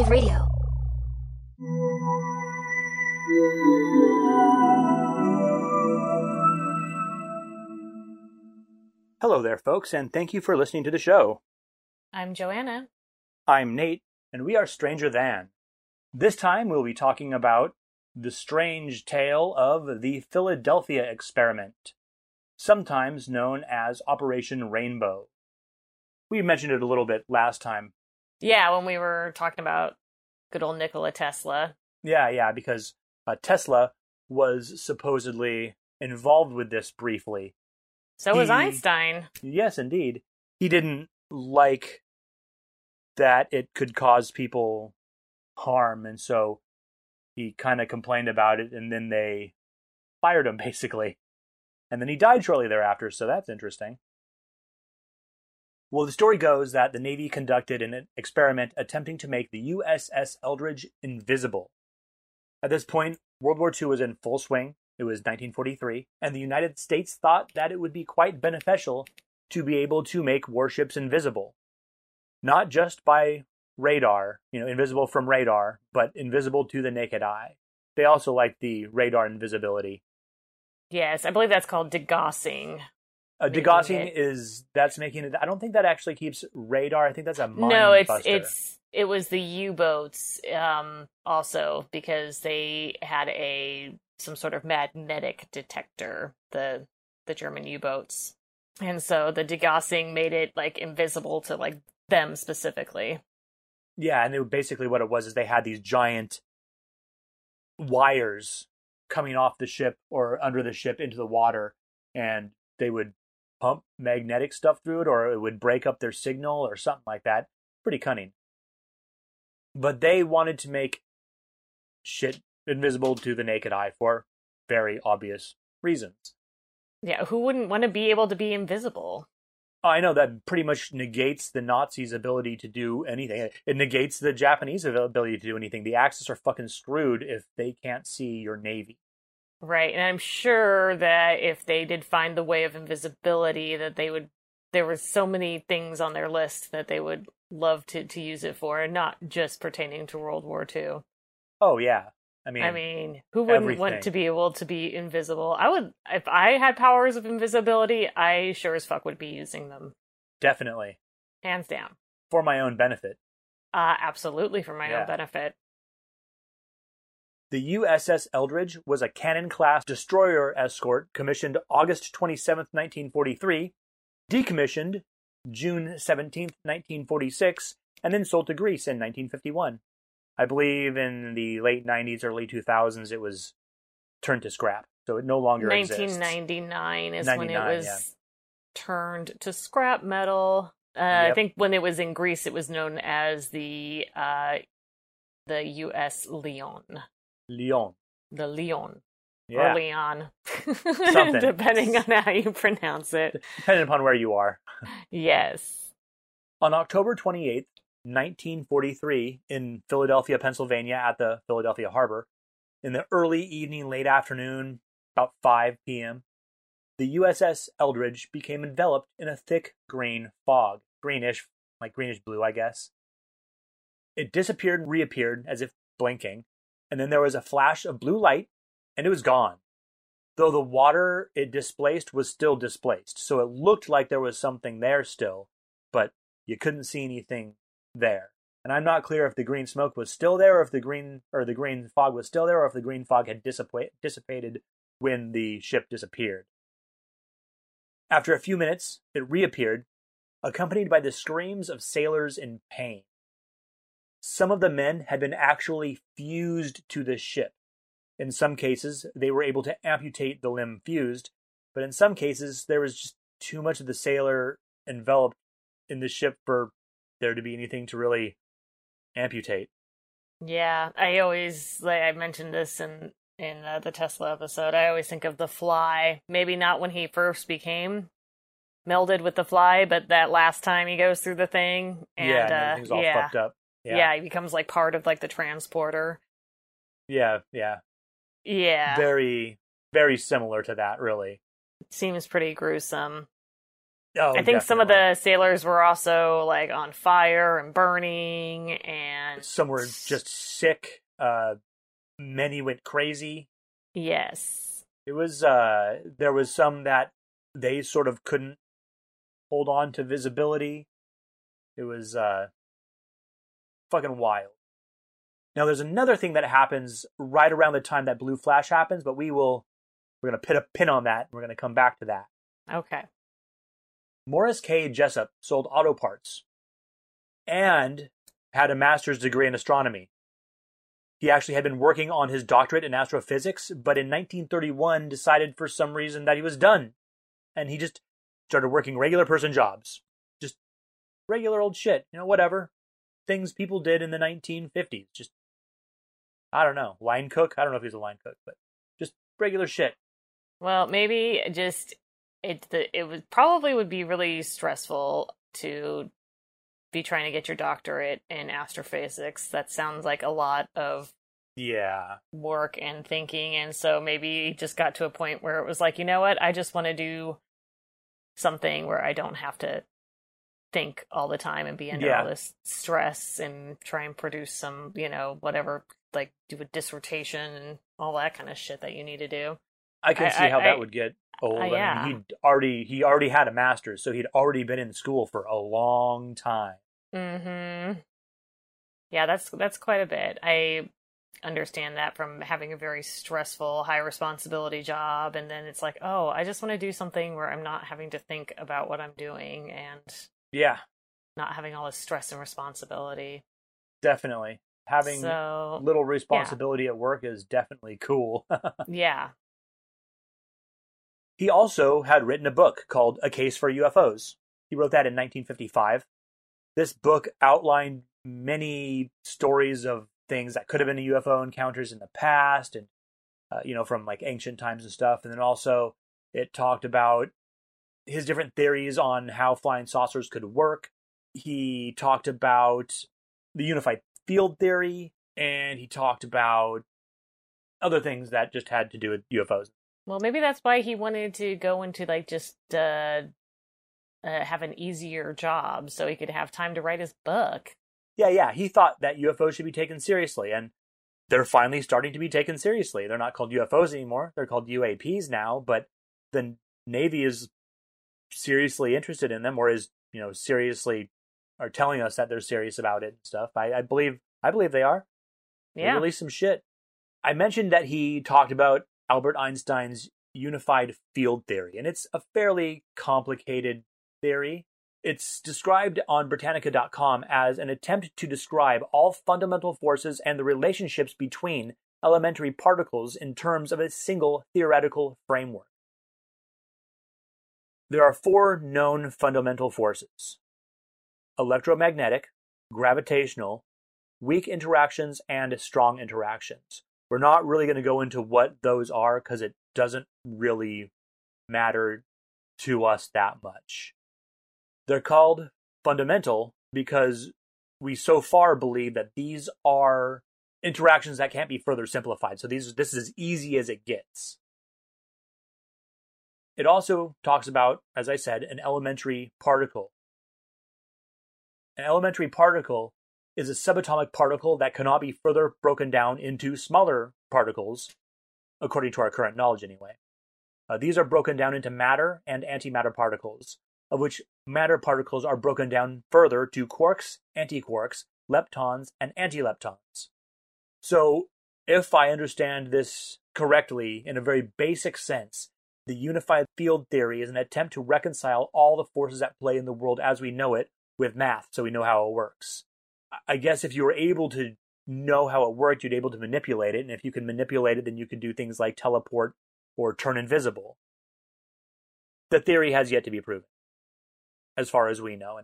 Alternative Radio. Hello there, folks, and thank you for listening to the show. I'm Joanna. I'm Nate, and we are Stranger Than. This time we'll be talking about the strange tale of the Philadelphia experiment, sometimes known as Operation Rainbow. We mentioned it a little bit last time. Yeah, when we were talking about good old Nikola Tesla. Yeah, yeah, because uh, Tesla was supposedly involved with this briefly. So was Einstein. Yes, indeed. He didn't like that it could cause people harm, and so he kind of complained about it, and then they fired him, basically. And then he died shortly thereafter, so that's interesting. Well, the story goes that the Navy conducted an experiment attempting to make the USS Eldridge invisible. At this point, World War II was in full swing. It was 1943, and the United States thought that it would be quite beneficial to be able to make warships invisible. Not just by radar, you know, invisible from radar, but invisible to the naked eye. They also liked the radar invisibility. Yes, I believe that's called degaussing. Uh, degaussing it- is that's making it. I don't think that actually keeps radar. I think that's a mine no, it's buster. it's it was the U-boats um also because they had a some sort of magnetic detector, the the German U-boats. And so the degaussing made it like invisible to like them specifically. Yeah, and it, basically what it was is they had these giant wires coming off the ship or under the ship into the water, and they would pump magnetic stuff through it, or it would break up their signal or something like that. Pretty cunning. But they wanted to make shit invisible to the naked eye for very obvious reasons. Yeah, who wouldn't want to be able to be invisible? I know that pretty much negates the Nazis' ability to do anything. It negates the Japanese ability to do anything. The Axis are fucking screwed if they can't see your navy. Right, and I'm sure that if they did find the way of invisibility, that they would. There were so many things on their list that they would love to to use it for, and not just pertaining to World War II. Oh yeah, I mean, I mean, who wouldn't everything. want to be able to be invisible? I would, if I had powers of invisibility, I sure as fuck would be using them, definitely hands down. for my own benefit. Uh, absolutely for my Yeah. own benefit. The USS Eldridge was a cannon-class destroyer escort commissioned August 27, 1943, decommissioned June 17, 1946, and then sold to Greece in 1951. I believe in the late 90s, early 2000s, it was turned to scrap, so it no longer exists. 1999 is when it was yeah. turned to scrap metal. Uh, I think when it was in Greece, it was known as the uh, the U.S. Leon, Lyon. the Leon Yeah, or Leon, Something. depending on how you pronounce it. depending upon where you are. Yes. On October 28th, 1943, in Philadelphia, Pennsylvania, at the Philadelphia Harbor, in the early evening, late afternoon, about 5 p.m., the USS Eldridge became enveloped in a thick green fog. Greenish, like greenish blue, I guess. It disappeared and reappeared as if blinking, and then there was a flash of blue light, and it was gone. Though the water it displaced was still displaced, so it looked like there was something there still, but you couldn't see anything there. And I'm not clear if the green smoke was still there, or if the green or the green fog was still there, or if the green fog had dissipa- dissipated when the ship disappeared. After a few minutes, it reappeared, accompanied by the screams of sailors in pain. Some of the men had been actually fused to the ship. In some cases, they were able to amputate the limb fused, but in some cases, there was just too much of the sailor enveloped in the ship for there to be anything to really amputate. Yeah, I always like I mentioned this in in uh, the Tesla episode. I always think of the Fly. Maybe not when he first became melded with the Fly, but that last time he goes through the thing and yeah, and uh, all yeah, fucked up. Yeah, Yeah. he becomes like part of like the transporter. yeah, yeah, Yeah, Very, very similar to that, really. seems pretty gruesome. Oh, I think some of the sailors were also like on fire and burning, and some were just sick. Uh, many went crazy. yes, It was uh, there was some that they sort of couldn't hold on to visibility. It was uh, fucking wild. Now, there's another thing that happens right around the time that Blue Flash happens, but we will we're gonna put a pin on that. We're gonna come back to that. okay, Morris K. Jessup sold auto parts and had a master's degree in astronomy. He actually had been working on his doctorate in astrophysics, but in 1931 decided for some reason that he was done. And he just started working regular person jobs. Just regular old shit, you know, whatever. Things people did in the 1950s. Just, I don't know, line cook? I don't know if he was a line cook, but just regular shit. Well, maybe just it the it would probably would be really stressful to be trying to get your doctorate in astrophysics. That sounds like a lot of Yeah. work and thinking and so maybe just got to a point where it was like, you know what? I just want to do something where I don't have to think all the time and be under Yeah. all this stress and try and produce some, you know, whatever like do a dissertation and all that kind of shit that you need to do. I can I- see I- how I- that would get old. uh, I yeah. mean, he'd already he already had a master's, so he'd already been in school for a long time. Mm-hmm. Yeah, that's that's quite a bit. I understand that from having a very stressful, high responsibility job and then it's like, "Oh, I just want to do something where I'm not having to think about what I'm doing and Yeah, not having all this stress and responsibility." definitely. Having so, little responsibility at work is definitely cool. yeah. he also had written a book called A Case for UFOs. He wrote that in 1955. This book outlined many stories of things that could have been UFO encounters in the past and uh, you know from like ancient times and stuff and then also it talked about his different theories on how flying saucers could work. He talked about the unified field theory and he talked about other things that just had to do with UFOs. Well, maybe that's why he wanted to go into like just uh, uh have an easier job so he could have time to write his book. Yeah, yeah. He thought that UFOs should be taken seriously, and they're finally starting to be taken seriously. They're not called UFOs anymore. They're called UAPs now, but the Navy is seriously interested in them, or is, you know, seriously are telling us that they're serious about it and stuff. I, I believe I believe they are. They Yeah. released some shit. I mentioned that he talked about Albert Einstein's unified field theory, and it's a fairly complicated theory. It's described on Britannica.com as an attempt to describe all fundamental forces and the relationships between elementary particles in terms of a single theoretical framework. There are four known fundamental forces electromagnetic, gravitational, weak interactions, and strong interactions. We're not really going to go into what those are because it doesn't really matter to us that much. They're called fundamental because we so far believe that these are interactions that can't be further simplified. So these this is as easy as it gets. It also talks about, as I said, an elementary particle. An elementary particle is a subatomic particle that cannot be further broken down into smaller particles, according to our current knowledge anyway. Uh, these are broken down into matter and antimatter particles, of which matter particles are broken down further to quarks, antiquarks, leptons, and antileptons. So, if I understand this correctly in a very basic sense, the unified field theory is an attempt to reconcile all the forces at play in the world as we know it with math so we know how it works. I guess if you were able to know how it worked, you'd be able to manipulate it. And if you can manipulate it, then you can do things like teleport or turn invisible. The theory has yet to be proven, as far as we know.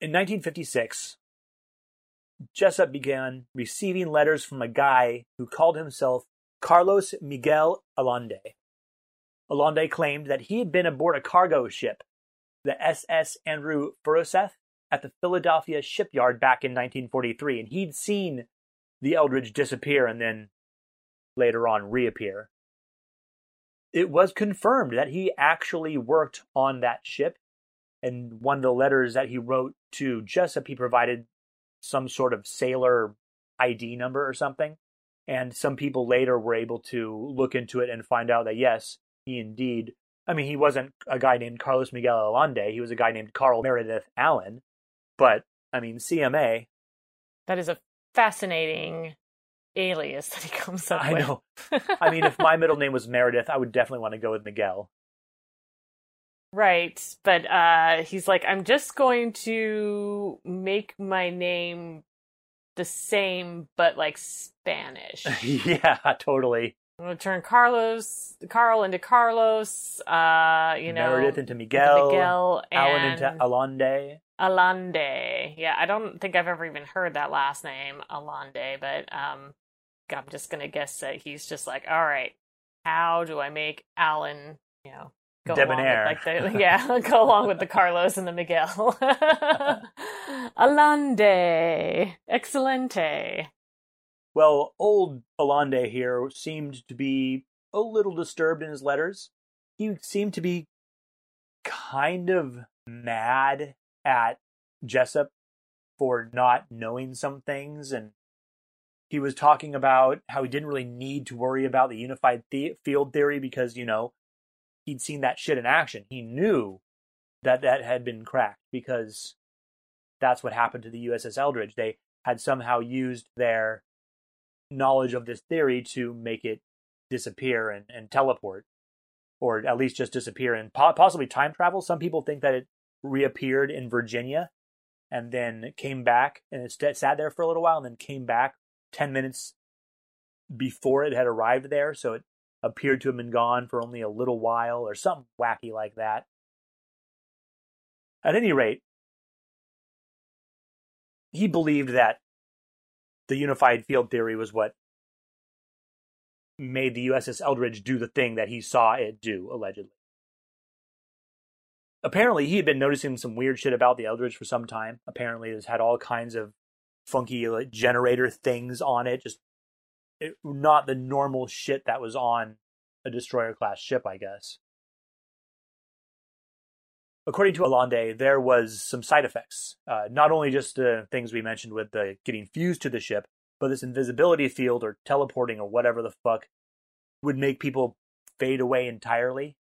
In 1956, Jessup began receiving letters from a guy who called himself Carlos Miguel Allende. Allende claimed that he had been aboard a cargo ship, the SS Andrew Furuseth, at the Philadelphia shipyard back in 1943, and he'd seen the Eldridge disappear and then later on reappear. it was confirmed that he actually worked on that ship. And one of the letters that he wrote to Jessup, he provided some sort of sailor ID number or something. And some people later were able to look into it and find out that yes, he indeed. I mean, he wasn't a guy named Carlos Miguel Allende. He was a guy named Carl Meredith Allen. But I mean, CMA. That is a fascinating alias that he comes up I with. I know. I mean, if my middle name was Meredith, I would definitely want to go with Miguel. Right, but uh, he's like, I'm just going to make my name the same, but like Spanish. yeah, totally. I'm gonna turn Carlos, Carl into Carlos. Uh, you know, Meredith into Miguel. Miguel Alan and into Alonde. Alande. Yeah, I don't think I've ever even heard that last name, Alande, but um, I'm just gonna guess that he's just like, all right, how do I make Alan, you know, go Debonair. along with like the yeah, go along with the Carlos and the Miguel. Alande, excelente. Well, old Alande here seemed to be a little disturbed in his letters. He seemed to be kind of mad at Jessup for not knowing some things and he was talking about how he didn't really need to worry about the unified the- field theory because, you know, he'd seen that shit in action. He knew that that had been cracked because that's what happened to the USS Eldridge. They had somehow used their knowledge of this theory to make it disappear and, and teleport, or at least just disappear and po- possibly time travel. Some people think that it reappeared in Virginia and then came back and it st- sat there for a little while and then came back 10 minutes before it had arrived there. So it appeared to have been gone for only a little while or something wacky like that. At any rate, he believed that the unified field theory was what made the USS Eldridge do the thing that he saw it do, allegedly. Apparently, he had been noticing some weird shit about the Eldridge for some time. Apparently, it's had all kinds of funky generator things on it, just it, not the normal shit that was on a destroyer class ship, I guess. According to Alonde, there was some side effects. Uh, not only just the things we mentioned with the getting fused to the ship, but this invisibility field or teleporting or whatever the fuck would make people fade away entirely,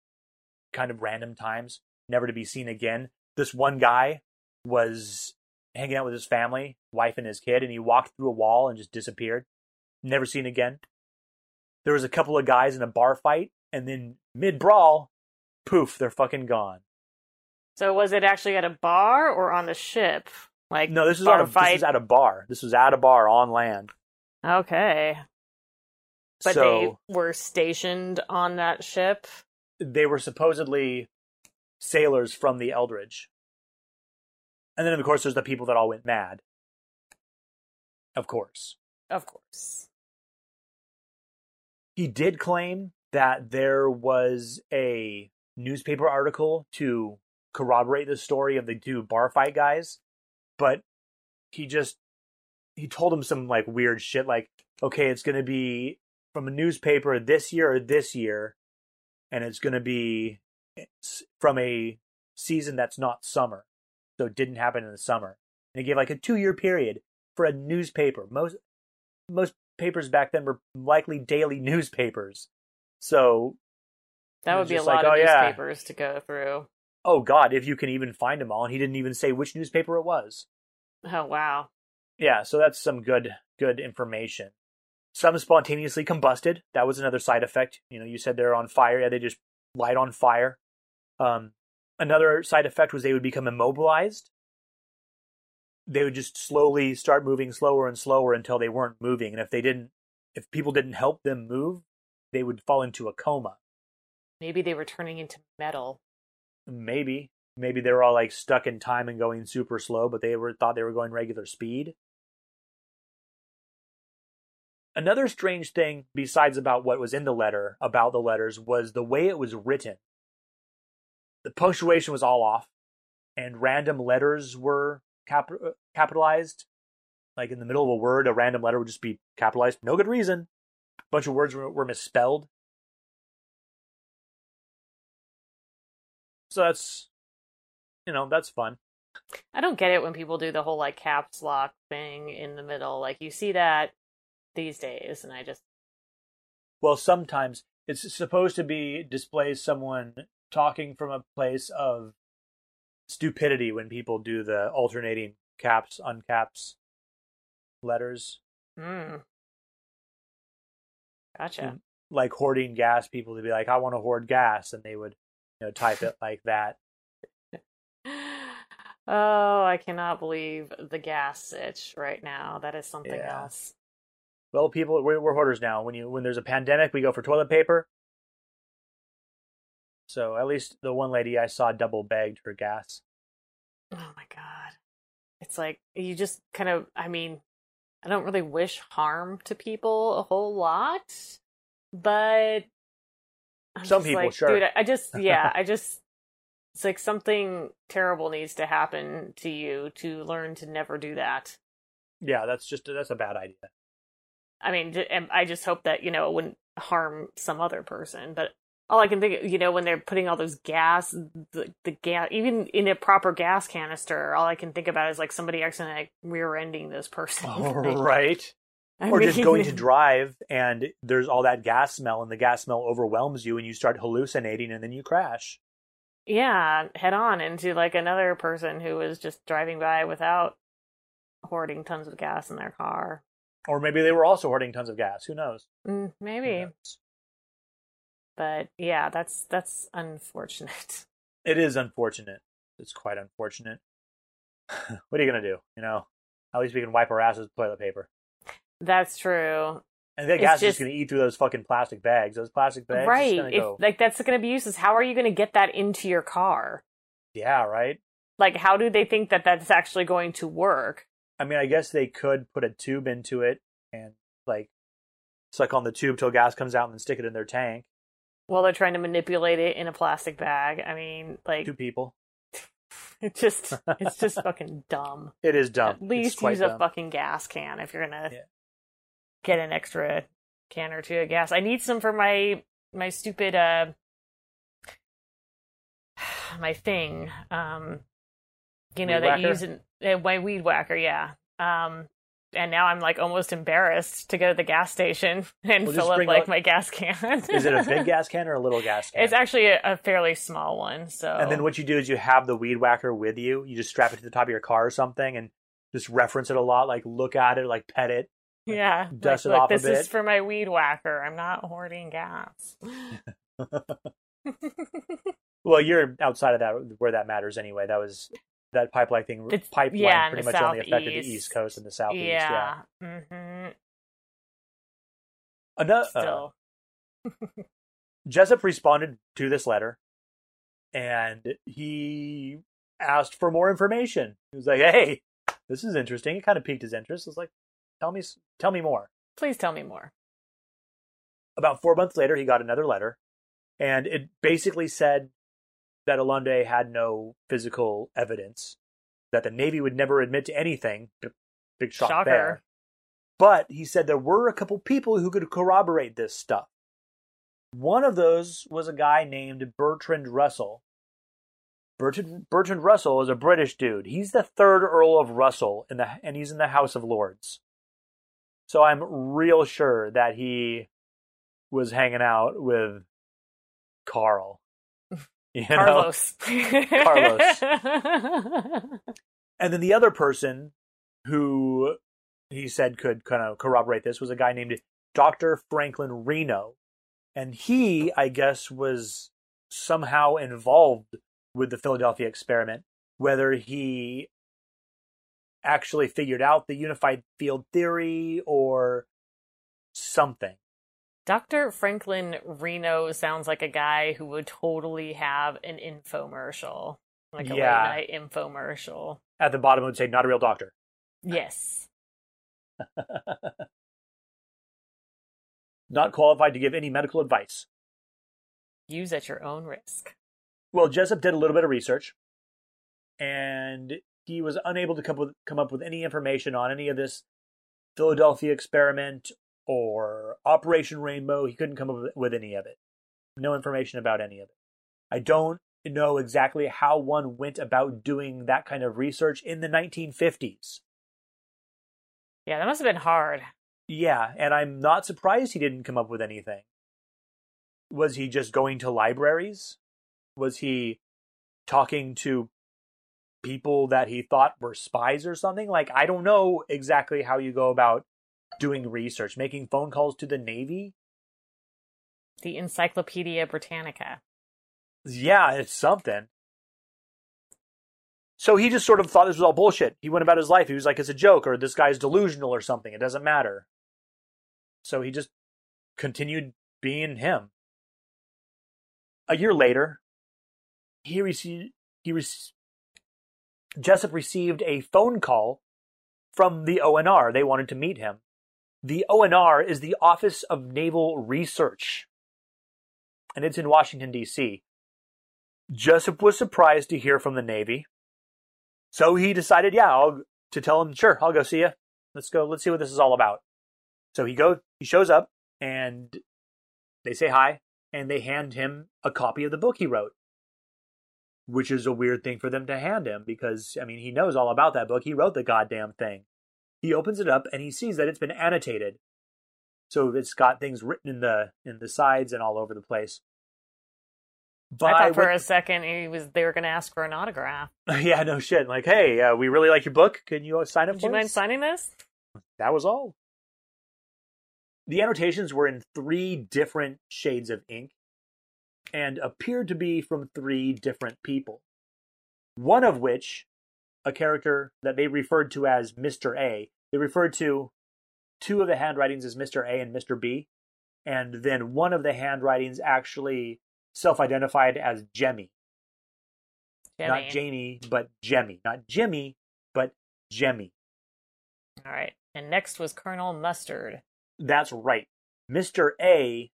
kind of random times, never to be seen again. This one guy was hanging out with his family, wife and his kid, and he walked through a wall and just disappeared, never seen again. There was a couple of guys in a bar fight, and then mid brawl, poof, they're fucking gone. So was it actually at a bar or on the ship? Like No, this was bar a, this fight. was at a bar. This was at a bar on land. Okay, but so they were stationed on that ship. they were supposedly sailors from the Eldridge. And then, of course, there's the people that all went mad. Of course. Of course. He did claim that there was a newspaper article to corroborate the story of the two bar fight guys, but he just he told him some like weird shit like, okay, it's gonna be from a newspaper this year or this year, and it's gonna be eh, from a season that's not summer. So it didn't happen in the summer. And he gave like a two year period for a newspaper. Most most papers back then were likely daily newspapers. So That would be a like, lot of oh, yeah. newspapers to go through. oh god, if you can even find them all. And he didn't even say which newspaper it was. Oh wow. Yeah, so that's some good good information. Some spontaneously combusted. That was another side effect. You know, you said they're on fire. Yeah, they just light on fire. Um, another side effect was they would become immobilized. They would just slowly start moving slower and slower until they weren't moving. And if they didn't, if people didn't help them move, they would fall into a coma. Maybe they were turning into metal. Maybe, maybe they were all like stuck in time and going super slow, but they were thought they were going regular speed. Another strange thing, besides about what was in the letter, about the letters, was the way it was written. The punctuation was all off, and random letters were cap- uh, capitalized. Like in the middle of a word, a random letter would just be capitalized. No good reason. A bunch of words were, were misspelled. So that's you know that's fun. I don't get it when people do the whole like caps lock thing in the middle. Like you see that these days, and I just Well, sometimes it's supposed to be displays someone talking from a place of stupidity when people do the alternating caps uncaps letters mm. gotcha. like hoarding gas people to be like i want to hoard gas and they would you know type it like that Oh, I cannot believe the gas itch right now. That is something Yeah. else. well people we're, we're hoarders now when you when there's a pandemic we go for toilet paper so at least the one lady i saw double bagged her gas Oh my god. It's like you just kind of I mean, I don't really wish harm to people a whole lot, but I'm Some just people, like, sure. Dude, I- just yeah, I just it's like something terrible needs to happen to you to learn to never do that. yeah that's just that's a bad idea I mean, and I just hope that, you know, it wouldn't harm some other person, but all I can think, you know, when they're putting all those gas, the, the gas, even in a proper gas canister, all I can think about is like somebody accidentally like, rear-ending this person. right I or just going to drive and there's all that gas smell and the gas smell overwhelms you and you start hallucinating and then you crash yeah, head on into like another person who was just driving by without hoarding tons of gas in their car. or maybe they were also hoarding tons of gas who knows Mm, Who maybe, knows? But yeah, that's that's unfortunate. it is unfortunate it's quite unfortunate what are you gonna do you know at least we can wipe our asses with toilet paper That's true. and that gas is just- just gonna eat through those fucking plastic bags those plastic bags right. gonna If go- like that's going to be useless, how are you going to get that into your car? yeah right Like, how do they think that that's actually going to work? i mean i guess they could put a tube into it and like suck on the tube till gas comes out and then stick it in their tank Well, they're trying to manipulate it in a plastic bag. I mean, like, two people it just it's just fucking dumb. it is dumb At least it's use a fucking gas can if you're gonna Yeah. get an extra can or two of gas. I need some for my my stupid uh my thing. Um you know Weed that you whacker? use in uh, my weed whacker, yeah. Um and now I'm like almost embarrassed to go to the gas station and Well, fill up like out- my gas can. Is it a big gas can or a little gas can? It's actually a, a fairly small one. So And then what you do is you have the weed whacker with you. You just strap it to the top of your car or something and just reference it a lot, like look at it, like pet it. yeah, dust like, it look, off a this is for my weed whacker. I'm not hoarding gas. Well, you're outside of that where that matters anyway. That was that pipeline thing. It's- pipeline yeah, pretty much only affected the. East Coast and the Southeast. Yeah. yeah. hmm Ano- uh, Jessup responded to this letter, and he asked for more information. He was like, "Hey, this is interesting." It kind of piqued his interest. I was like, "Tell me, tell me more." Please tell me more. about four months later, he got another letter, and it basically said that Alunde had no physical evidence, that the Navy would never admit to anything. Big shock Shocker. there. But he said there were a couple people who could corroborate this stuff. One of those was a guy named Bertrand Russell. Bertrand, Bertrand Russell is a British dude. He's the third Earl of Russell, in the, and he's in the House of Lords. So I'm real sure that he was hanging out with Carl. You know? Carlos. Carlos. And then the other person who he said could kind of corroborate this was a guy named Dr. Franklin Reno. And he, I guess, was somehow involved with the Philadelphia experiment, whether he actually figured out the unified field theory or something. Dr. Franklin Reno sounds like a guy who would totally have an infomercial. Like a Yeah. late night infomercial. At the bottom it would say, not a real doctor. Yes. Not qualified to give any medical advice. Use at your own risk. Well, Jessup did a little bit of research, and he was unable to come with, come up with any information on any of this Philadelphia experiment or Operation Rainbow. He couldn't come up with, any of it. No information about any of it. I don't know exactly how one went about doing that kind of research in the 1950s. Yeah, that must have been hard. Yeah, and I'm not surprised he didn't come up with anything. Was he just going to libraries? Was he talking to people that he thought were spies or something? Like, I don't know exactly how you go about doing research, making phone calls to the Navy. The Encyclopedia Britannica. Yeah, it's something. So he just sort of thought this was all bullshit. He went about his life. He was like, it's a joke, or this guy's delusional or something. It doesn't matter. So he just continued being him. A year later, he received he re- Jessup received a phone call from the ONR. They wanted to meet him. The ONR is the Office of Naval Research, and it's in Washington, D.C. Jessup was surprised to hear from the Navy, so he decided, yeah, I'll, to tell him, sure, I'll go see you. Let's go. Let's see what this is all about. So he go, he shows up, and they say hi, and they hand him a copy of the book he wrote which is a weird thing for them to hand him because, I mean, he knows all about that book. He wrote the goddamn thing. He opens it up and he sees that it's been annotated. So it's got things written in the in the sides and all over the place. But I thought for what, a second he was they were going to ask for an autograph. yeah, no shit. Like, hey, uh, we really like your book. Can you sign it? Would you us? mind signing this? That was all. The annotations were in three different shades of ink, and appeared to be from three different people. One of which, a character that they referred to as Mr. A, they referred to two of the handwritings as Mr. A and Mr. B, and then one of the handwritings actually self identified as Jemmy. Jemmy. Not Janie, but Jemmy. Not Jimmy, but Jemmy. All right. And next was Colonel Mustard. That's right. Mr. A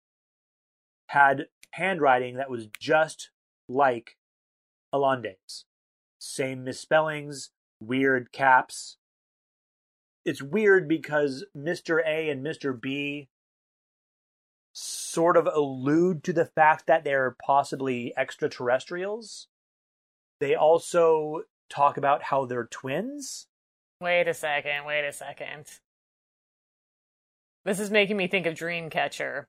had handwriting that was just like Allande's. Same misspellings, weird caps. It's weird because Mr. A and Mr. B sort of allude to the fact that they're possibly extraterrestrials. They also talk about how they're twins. Wait a second, wait a second. This is making me think of Dreamcatcher.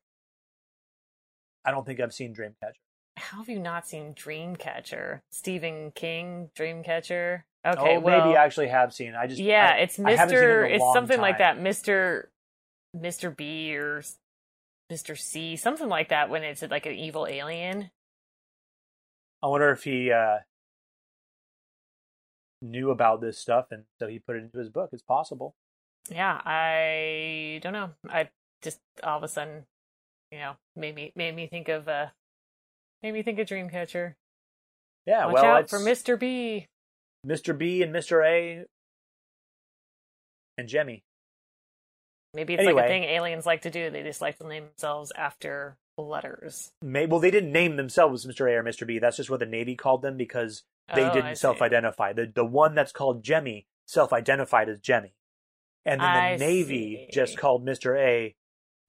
I don't think I've seen Dreamcatcher. How have you not seen Dreamcatcher? Stephen King, Dreamcatcher. Okay, oh, well, maybe I actually have seen. I just yeah, I, it's Mister. It it's something time. like that, Mister, Mister B or Mister C, something like that. When it's like an evil alien. I wonder if he uh, knew about this stuff and so he put it into his book. It's possible. Yeah, I don't know. I just all of a sudden you know, made me made me think of uh made me think of Dreamcatcher. Yeah, Watch well, out for Mr. B. Mr. B and Mr. A and Jemmy. Maybe it's anyway, like a thing aliens like to do. They just like to name themselves after letters. Maybe, well, they didn't name themselves Mr. A or Mr. B. That's just what the Navy called them because they oh, didn't self-identify. The the one that's called Jemmy self-identified as Jemmy, and then the I Navy see. just called Mr. A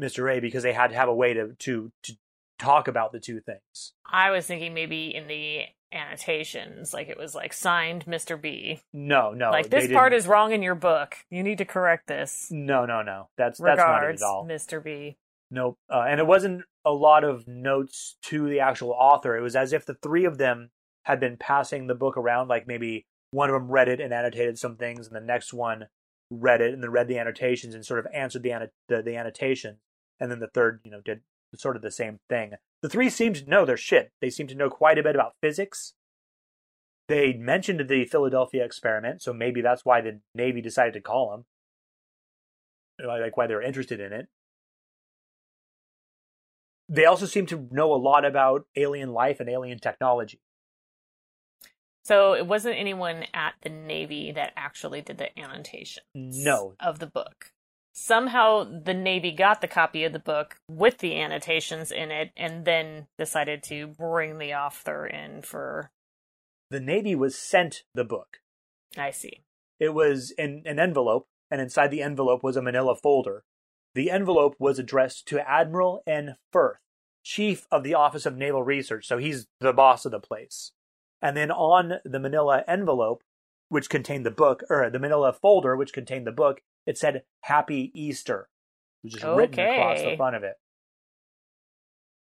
Mr. A because they had to have a way to to to talk about the two things. I was thinking maybe in the annotations, like it was like signed Mr. B. No, no. Like this part is wrong in your book. You need to correct this. No, no, no. That's Regards, that's not it at all. Mr. B. Nope. Uh, and it wasn't a lot of notes to the actual author. It was as if the three of them had been passing the book around. Like maybe one of them read it and annotated some things, and the next one read it and then read the annotations and sort of answered the the, the annotation and then the third, you know, did sort of the same thing. The three seem to know their shit. They seem to know quite a bit about physics. They mentioned the Philadelphia experiment, so maybe that's why the Navy decided to call them. Like why they're interested in it. They also seem to know a lot about alien life and alien technology. So it wasn't anyone at the Navy that actually did the annotations. No. Of the book somehow the Navy got the copy of the book with the annotations in it and then decided to bring the author in for. The Navy was sent the book. I see. It was in an envelope, and inside the envelope was a manila folder. The envelope was addressed to Admiral N. Furth, Chief of the Office of Naval Research, so he's the boss of the place. And then on the manila envelope, which contained the book, or the manila folder, which contained the book, it said Happy Easter, which is written across the front of it.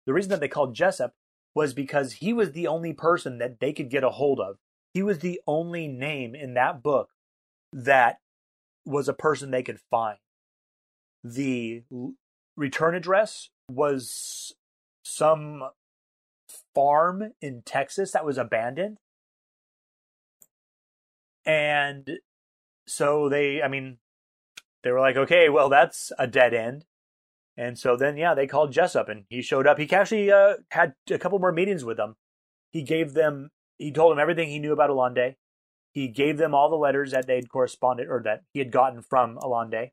The reason that they called Jessup was because he was the only person that they could get a hold of. He was the only name in that book that was a person they could find. The return address was some farm in Texas that was abandoned. And so they, I mean, they were like, okay, well, that's a dead end. And so then, yeah, they called Jessup and he showed up. He actually uh, had a couple more meetings with them. He gave them, he told them everything he knew about Alande. He gave them all the letters that they'd corresponded or that he had gotten from Alande.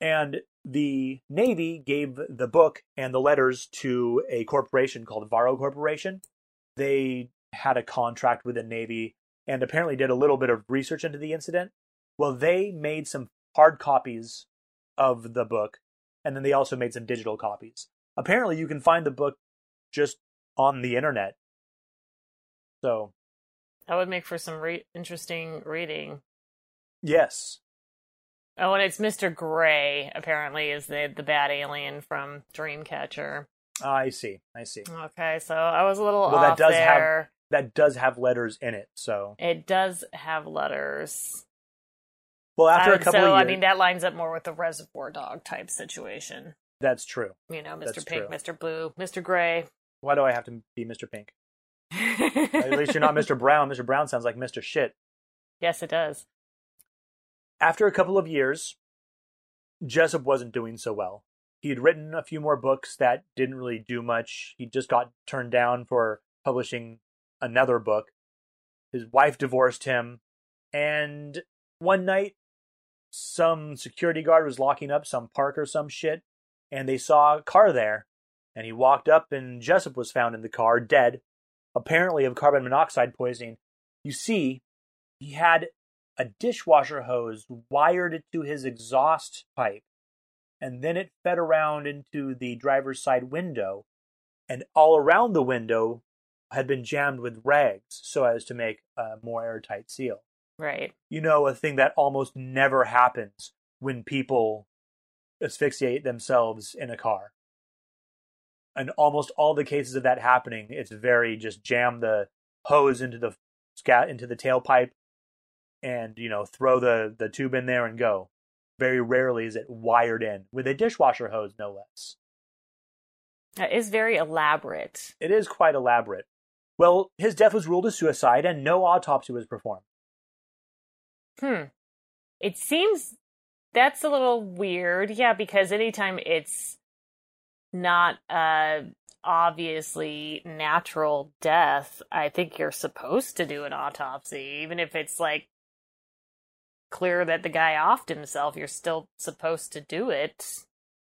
And the Navy gave the book and the letters to a corporation called Varo Corporation. They had a contract with the Navy and apparently did a little bit of research into the incident. Well, they made some hard copies of the book, and then they also made some digital copies. Apparently, you can find the book just on the internet. So, That would make for some re- interesting reading. yes, Oh, and it's Mr. Gray, apparently, is the, the bad alien from Dreamcatcher. I see. I see. Okay, so I was a little Well, that off does have- That does have letters in it. So, It does have letters. Well, after a Um, couple so, of years, I mean, that lines up more with the Reservoir Dog type situation. that's true. You know, Mr. That's Pink, true. Mr. Blue, Mr. Gray. Why do I have to be Mr. Pink? At least you're not Mr. Brown. Mr. Brown sounds like Mr. Shit. yes, it does. After a couple of years, Jessup wasn't doing so well. He had written a few more books that didn't really do much. He just got turned down for publishing another book. His wife divorced him, and one night, some security guard was locking up some park or some shit, and they saw a car there. And he walked up, and Jessup was found in the car, dead, apparently of carbon monoxide poisoning. You see, he had a dishwasher hose wired to his exhaust pipe, and then it fed around into the driver's side window, and all around the window had been jammed with rags so as to make a more airtight seal. Right. You know, a thing that almost never happens when people asphyxiate themselves in a car. And almost all the cases of that happening, it's very just jam the hose into the scat into the tailpipe and you know throw the the tube in there and go. Very rarely is it wired in with a dishwasher hose, no less. That is very elaborate. It is quite elaborate. Well, his death was ruled a suicide, and no autopsy was performed. Hmm. It seems that's a little weird. Yeah, because anytime it's not uh obviously natural death, I think you're supposed to do an autopsy. Even if it's like clear that the guy offed himself, you're still supposed to do it.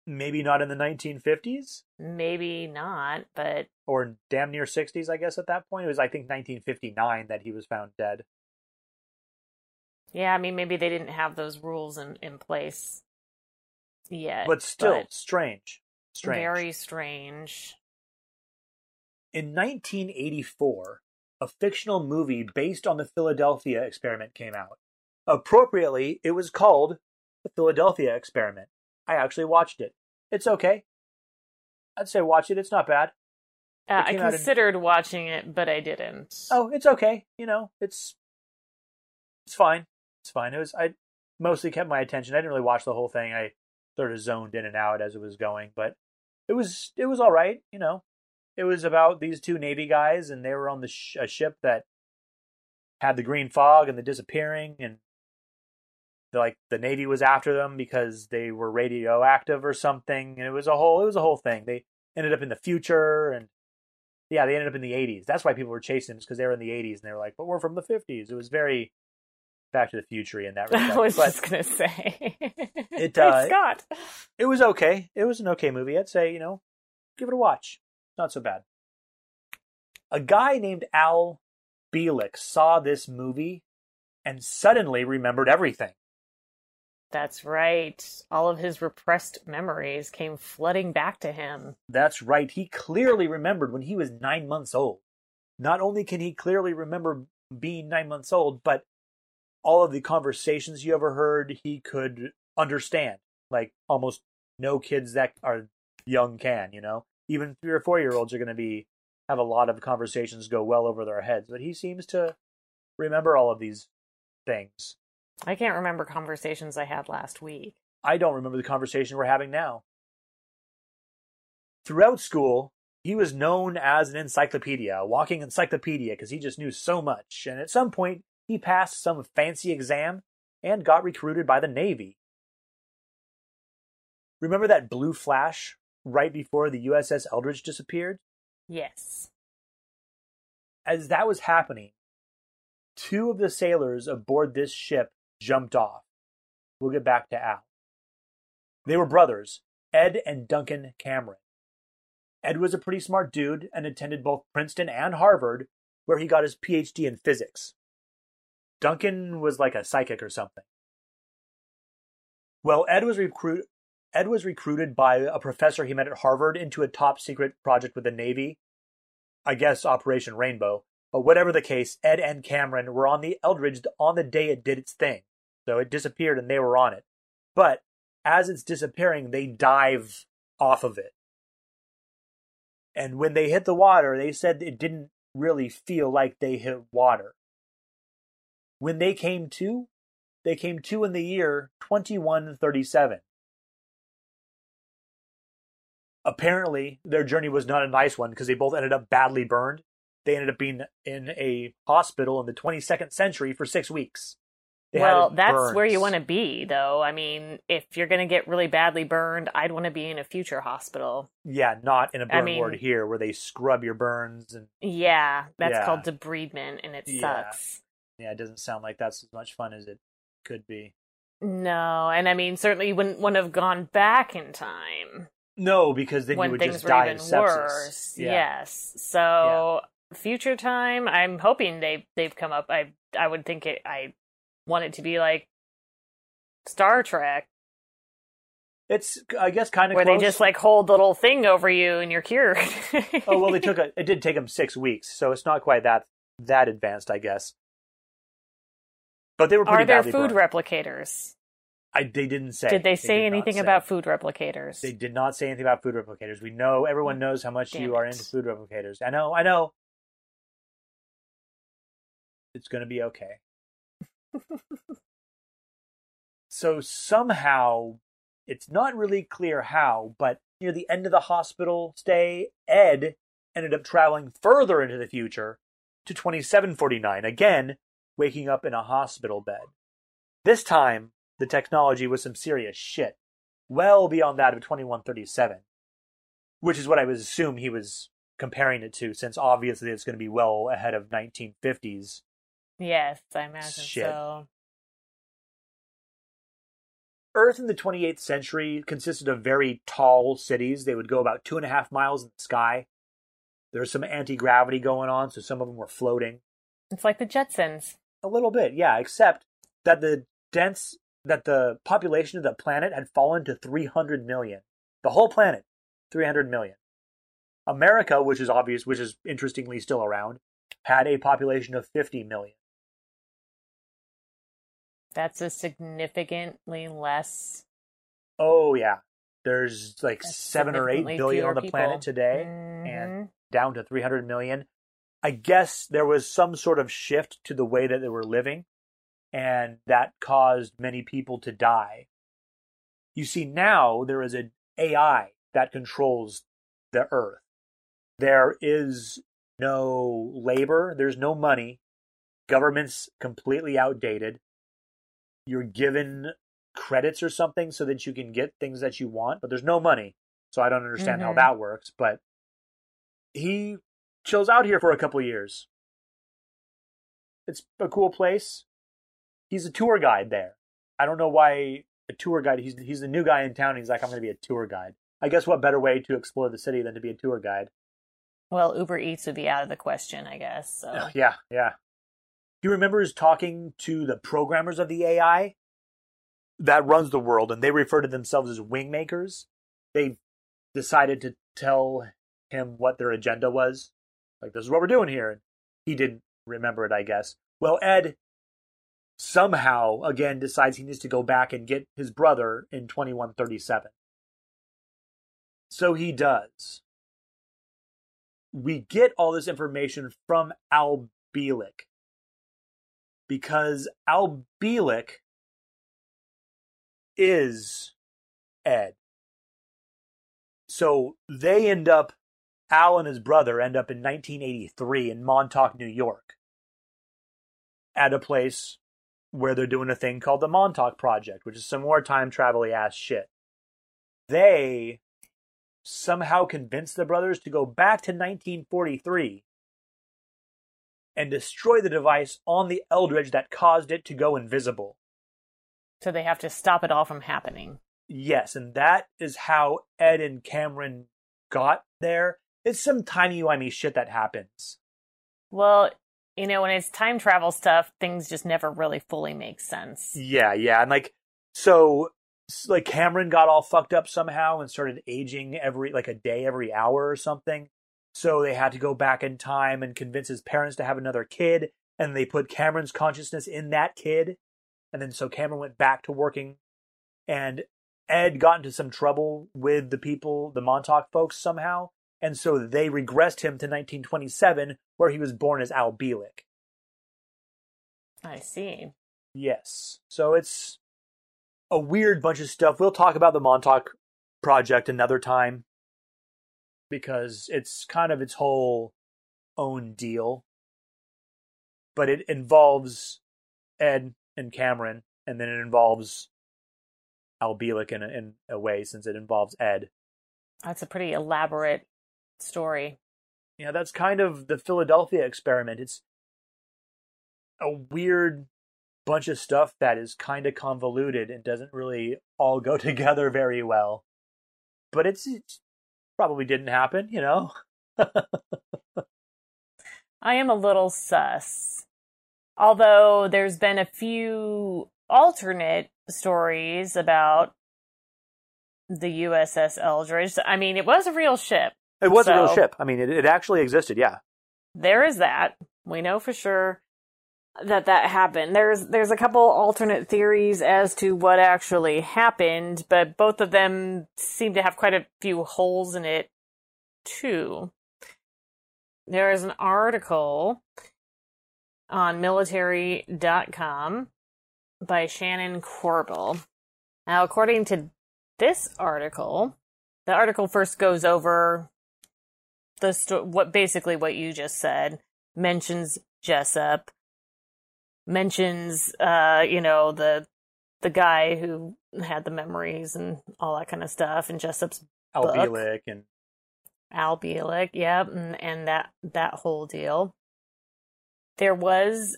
Maybe not in the 1950s Maybe not, but or damn near 60s, I guess. At that point, it was I think 1959 that he was found dead. Yeah, I mean maybe they didn't have those rules in, in place yet. But still, but strange. Strange. very strange. In 1984, a fictional movie based on the Philadelphia experiment came out. Appropriately, it was called The Philadelphia Experiment. I actually watched it. It's okay. I'd say watch it. It's not bad. Uh, I out in- considered watching it, but I didn't. Oh, it's okay. You know, it's it's fine. It's fine. It was I mostly kept my attention. I didn't really watch the whole thing. I sort of zoned in and out as it was going, but it was it was all right. You know, it was about these two Navy guys, and they were on the sh- a ship that had the green fog and the disappearing, and like the Navy was after them because they were radioactive or something, and it was a whole it was a whole thing. They ended up in the future, and yeah, they ended up in the 80s. That's why people were chasing them because they were in the 80s, and they were like, "But we're from the 50s." It was very Back to the Future in that respect. I was but just gonna say. It, uh, Scott. it was okay. It was an okay movie. I'd say, you know, give it a watch. Not so bad. A guy named Al Bielek saw this movie and suddenly remembered everything. That's right. All of his repressed memories came flooding back to him. That's right. He clearly remembered when he was nine months old. not only can he clearly remember being nine months old, but all of the conversations you ever heard, he could understand. Like almost no kids that are young can, you know? Even three or four year olds are going to be have a lot of conversations go well over their heads, but he seems to remember all of these things. I can't remember conversations I had last week. I don't remember the conversation we're having now. Throughout school, he was known as an encyclopedia, a walking encyclopedia, because he just knew so much. And at some point, he passed some fancy exam and got recruited by the Navy. Remember that blue flash right before the USS Eldridge disappeared? Yes. As that was happening, two of the sailors aboard this ship jumped off. We'll get back to Al. They were brothers, Ed and Duncan Cameron. Ed was a pretty smart dude and attended both Princeton and Harvard, where he got his PhD in physics. Duncan was like a psychic or something. Well, Ed was recruit Ed was recruited by a professor he met at Harvard into a top secret project with the Navy. I guess Operation Rainbow. But whatever the case, Ed and Cameron were on the Eldridge on the day it did its thing. So it disappeared and they were on it. But as it's disappearing, they dive off of it. And when they hit the water, they said it didn't really feel like they hit water. When they came to, they came to in the year 2137. Apparently, their journey was not a nice one because they both ended up badly burned. They ended up being in a hospital in the 22nd century for six weeks. They well, that's where you want to be, though. I mean, if you're going to get really badly burned, I'd want to be in a future hospital. Yeah, not in a burn I mean, ward here where they scrub your burns and. Yeah, that's yeah. called debridement, and it yeah. sucks. Yeah, it doesn't sound like that's as much fun as it could be. No, and I mean, certainly you wouldn't to have gone back in time. No, because then when you would things just die even of sepsis. worse. Yeah. Yes. So future time, I'm hoping they they've come up. I I would think it. I want it to be like Star Trek, It's, I guess, kind of where close. they just like hold the little thing over you and you're cured. oh well, they took a. It did take them six weeks, so it's not quite that that advanced, I guess. But they were pretty Are there food burned. replicators? I, they didn't say. Did they say did anything say. about food replicators? They did not say anything about food replicators. We know everyone oh, knows how much Damn you are into food replicators. I know. I know. It's going to be okay. so somehow, it's not really clear how, but near the end of the hospital stay, Ed ended up traveling further into the future to 2749, again, waking up in a hospital bed. This time, the technology was some serious shit, well beyond that of 2137, which is what I would assume he was comparing it to, since obviously it's going to be well ahead of 1950s. yes, I imagine Shit. so. Earth in the 28th century consisted of very tall cities. They would go about two and a half miles in the sky. There was some anti gravity going on, so some of them were floating. It's like the Jetsons. A little bit, yeah, except that the dense that the population of the planet had fallen to 300 million. The whole planet, 300 million. America, which is obvious, which is interestingly still around, had a population of 50 million. That's a significantly less. Oh yeah, there's like seven or eight billion on the people. planet today, Mhm. and down to 300 million. I guess there was some sort of shift to the way that they were living, and that caused many people to die. You see, now there is an AI that controls the earth. There is no labor, there's no money, government's completely outdated. You're given credits or something so that you can get things that you want, but there's no money. So I don't understand how Mhm. that works, but he chills out here for a couple years. It's a cool place. He's a tour guide there. I don't know why a tour guide. He's he's the new guy in town. He's like, I'm going to be a tour guide. I guess what better way to explore the city than to be a tour guide? Well, Uber Eats would be out of the question, I guess. So. Oh, Yeah, yeah. He remembers talking to the programmers of the AI that runs the world, and they refer to themselves as wing makers. They decided to tell him what their agenda was. Like, this is what we're doing here. And he didn't remember it, I guess. Well, Ed somehow again decides he needs to go back and get his brother in 2137. So he does. We get all this information from Al Bielek because Al Bielek is Ed. So they end up, Al and his brother end up in 1983 in Montauk, New York, at a place where they're doing a thing called the Montauk Project, which is some more time travel ass shit. They somehow convince the brothers to go back to 1943 and destroy the device on the Eldridge that caused it to go invisible. So they have to stop it all from happening. Yes, and that is how Ed and Cameron got there. It's some timey-wimey shit that happens. Well, you know, when it's time travel stuff, things just never really fully make sense. Yeah, yeah. And like, so, like, Cameron got all fucked up somehow and started aging every, like, a day every hour or something. So they had to go back in time and convince his parents to have another kid. And they put Cameron's consciousness in that kid. And then so Cameron went back to working. And Ed got into some trouble with the people, the Montauk folks somehow. And so they regressed him to 1927, where he was born as Al Bielek. I see. Yes. So it's a weird bunch of stuff. We'll talk about the Montauk project another time because it's kind of its whole own deal. But it involves Ed and Cameron, and then it involves Al Bielek in a, in a way since it involves Ed. That's a pretty elaborate story. Yeah, that's kind of the Philadelphia experiment. It's a weird bunch of stuff that is kind of convoluted and doesn't really all go together very well. But it's, it's probably didn't happen, you know. I am a little sus. Although there's been a few alternate stories about the USS Eldridge. I mean, it was a real ship. It was so a real ship. I mean, it, it actually existed, yeah. There is that. We know for sure that that happened. There's there's a couple alternate theories as to what actually happened, but both of them seem to have quite a few holes in it too. There is an article on military.com by Shannon Corbeil. Now, according to this article, the article first goes over the sto- what basically what you just said, mentions Jessup, mentions uh, you know, the the guy who had the memories and all that kind of stuff, and Jessup's Al. And Al Bielek, yep, and, and that that whole deal. There was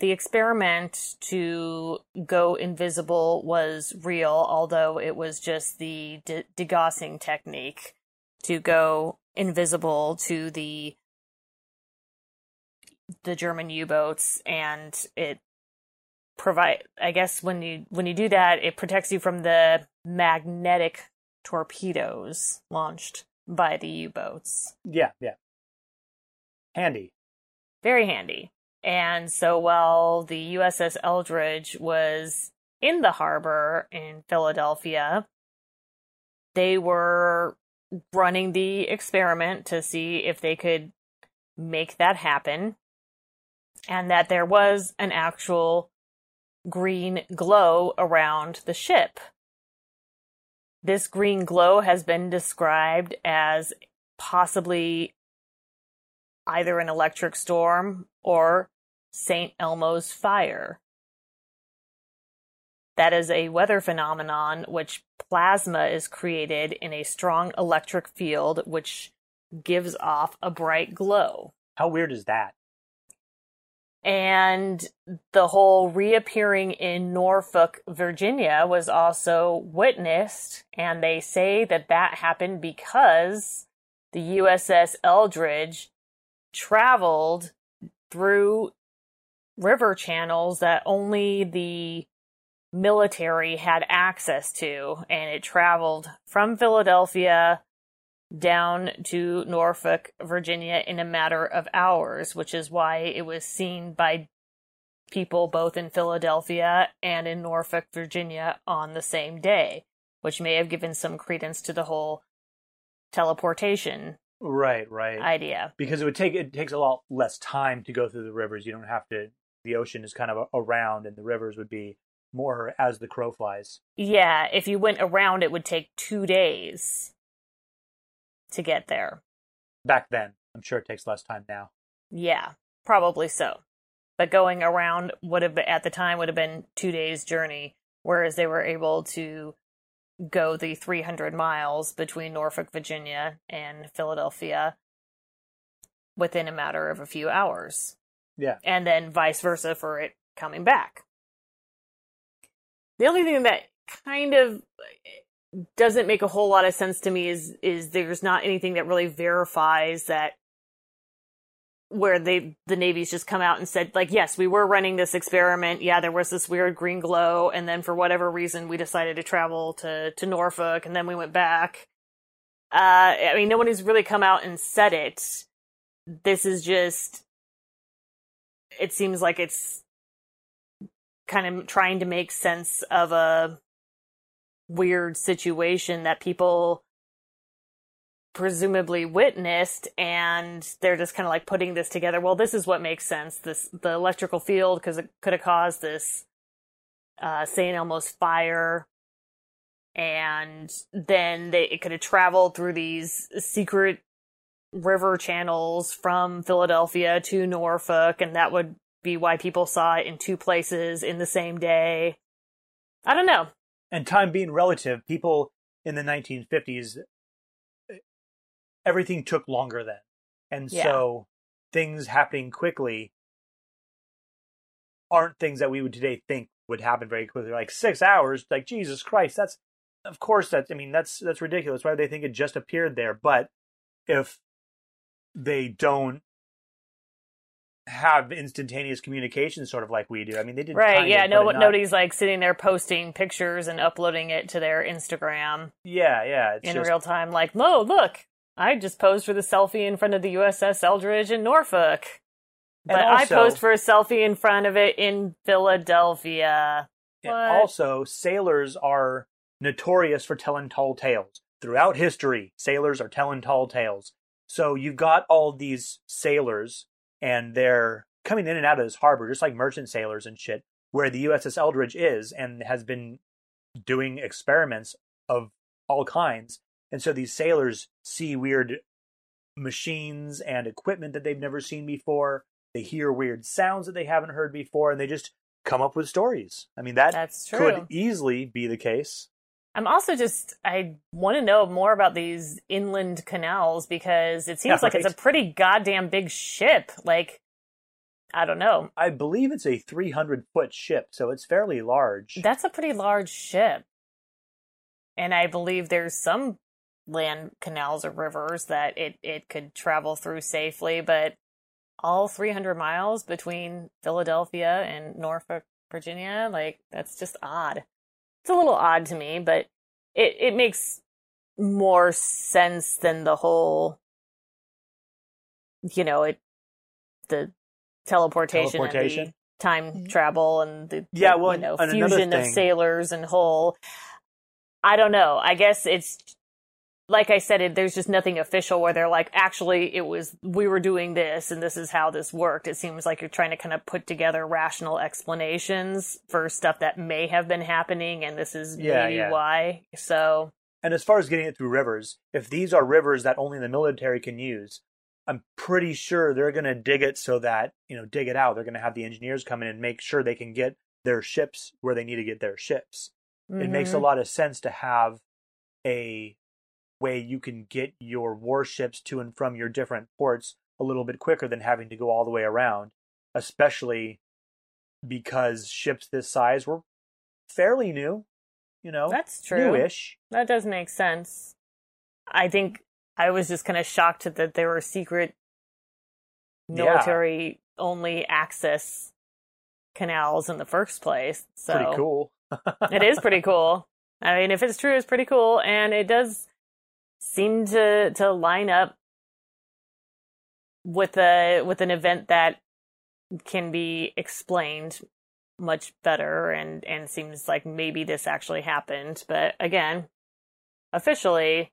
the experiment to go invisible was real, although it was just the de- degaussing technique to go invisible to the the German U-boats, and it provide. I guess when you when you do that, it protects you from the magnetic torpedoes launched by the U-boats. Yeah, yeah. Handy. Very handy. And so while the USS Eldridge was in the harbor in Philadelphia, they were running the experiment to see if they could make that happen and that there was an actual green glow around the ship. This green glow has been described as possibly either an electric storm or St. Elmo's fire. That is a weather phenomenon which plasma is created in a strong electric field which gives off a bright glow. How weird is that? And the whole reappearing in Norfolk, Virginia was also witnessed. And they say that that happened because the USS Eldridge traveled through river channels that only the military had access to. And it traveled from Philadelphia down to Norfolk, Virginia in a matter of hours, which is why it was seen by people both in Philadelphia and in Norfolk, Virginia on the same day, which may have given some credence to the whole teleportation Right, right. idea. because it would take it takes a lot less time to go through the rivers. You don't have to. The ocean is kind of around, and the rivers would be more as the crow flies. Yeah, if you went around, it would take two days to get there. Back then, I'm sure it takes less time now. Yeah, probably so. But going around would have been, at the time would have been two days journey, whereas they were able to go the 300 miles between Norfolk, Virginia, and Philadelphia within a matter of a few hours, Yeah, and then vice versa for it coming back. The only thing that kind of doesn't make a whole lot of sense to me is is there's not anything that really verifies that where they the navy's just come out and said like yes we were running this experiment. Yeah there was this weird green glow and then for whatever reason we decided to travel to to Norfolk and then we went back. Uh i mean no one has really come out and said it. This is just it seems like it's kind of trying to make sense of a weird situation that people presumably witnessed and they're just kind of like putting this together well this is what makes sense this the electrical field because it could have caused this uh St. Elmo's fire and then they it could have traveled through these secret river channels from Philadelphia to Norfolk and that would be why people saw it in two places in the same day I don't know and time being relative, people in the 1950s, everything took longer then, and Yeah. so things happening quickly aren't things that we would today think would happen very quickly. Like six hours, like Jesus Christ, that's of course that's I mean that's that's ridiculous. Why would they think it just appeared there? But if they don't have instantaneous communication sort of like we do. I mean they did Right, yeah, of, no nobody's like sitting there posting pictures and uploading it to their Instagram Yeah, yeah. It's in just, real time like, "No, look, I just posed for the selfie in front of the USS Eldridge in Norfolk." But I also- posed for a selfie in front of it in Philadelphia. Also, sailors are notorious for telling tall tales. Throughout history, sailors are telling tall tales. So you've got all these sailors, and they're coming in and out of this harbor, just like merchant sailors and shit, where the USS Eldridge is and has been doing experiments of all kinds. And so these sailors see weird machines and equipment that they've never seen before. They hear weird sounds that they haven't heard before, and they just come up with stories. I mean, that That's true. could easily be the case. I'm also just I want to know more about these inland canals because it seems Yeah, like it's a pretty goddamn big ship. Like I don't know. I believe it's a 300 foot ship, so it's fairly large. That's a pretty large ship. And I believe there's some land canals or rivers that it, it could travel through safely, but all 300 miles between Philadelphia and Norfolk, Virginia, like, that's just odd. It's a little odd to me, but it, it makes more sense than the whole, you know, it, the teleportation, and the time mm-hmm. travel and the Yeah, well, you know and another fusion of sailors and whole. I don't know. I guess it's like I said. It, there's just nothing official where they're like, actually, it was we were doing this and this is how this worked. It seems like you're trying to kind of put together rational explanations for stuff that may have been happening, and this is Yeah, maybe yeah. why. So And as far as getting it through rivers, if these are rivers that only the military can use, I'm pretty sure they're going to dig it so that, you know, dig it out. They're going to have the engineers come in and make sure they can get their ships where they need to get their ships. It makes a mhm. lot of sense to have a way you can get your warships to and from your different ports a little bit quicker than having to go all the way around, especially because ships this size were fairly new, you know, that's true. newish. That does make sense. I think I was just kind of shocked that there were secret Yeah. military only access canals in the first place. So Pretty cool. it is pretty cool. I mean, if it's true, it's pretty cool, and it does seem to to line up with a with an event that can be explained much better and and seems like maybe this actually happened. But again officially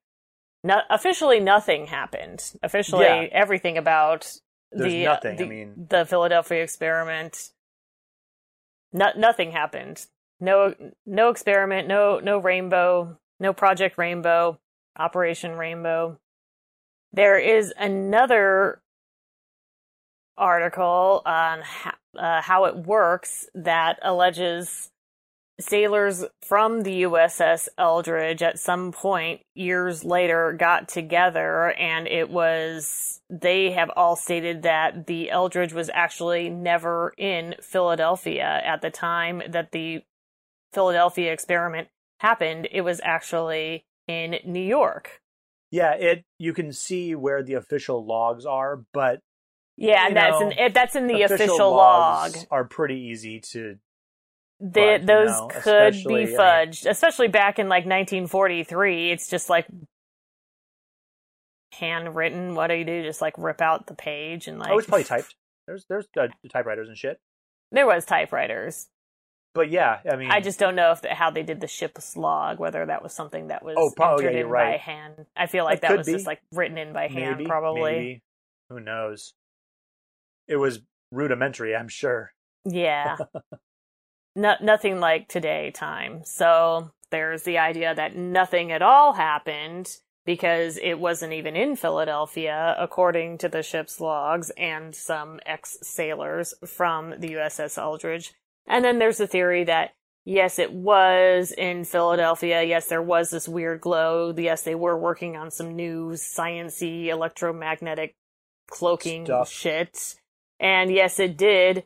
not officially nothing happened. Officially Yeah. everything about There's the nothing, I the, mean- the Philadelphia experiment no, nothing happened. No no experiment no no rainbow no project rainbow operation rainbow. There is another article on how, uh, how it works that alleges sailors from the USS Eldridge at some point years later got together and it was they have all stated that the Eldridge was actually never in Philadelphia. At the time that the Philadelphia experiment happened it was actually in New York Yeah, it you can see where the official logs are, but yeah and that's know, in that's in the official, log logs are pretty easy to They, But, you those know, could be mean- fudged, especially back in like 1943. It's just like handwritten. What do you do? Just like rip out the page and like. oh, it's probably typed. There's there's uh, typewriters and shit. There was typewriters. But yeah, I mean, I just don't know if how they did the ship's log, whether that was something that was Oh, probably, oh, yeah, entered you're by hand. I feel like It that was be. just like written in by hand, probably. maybe who knows. It was rudimentary, I'm sure. Yeah. no, nothing like today time. So there's the idea that nothing at all happened because it wasn't even in Philadelphia, according to the ship's logs and some ex sailors from the USS Eldridge. And then there's the theory that yes, it was in Philadelphia. Yes, there was this weird glow. Yes, they were working on some new sciency electromagnetic cloaking Stuff. shit. And yes, it did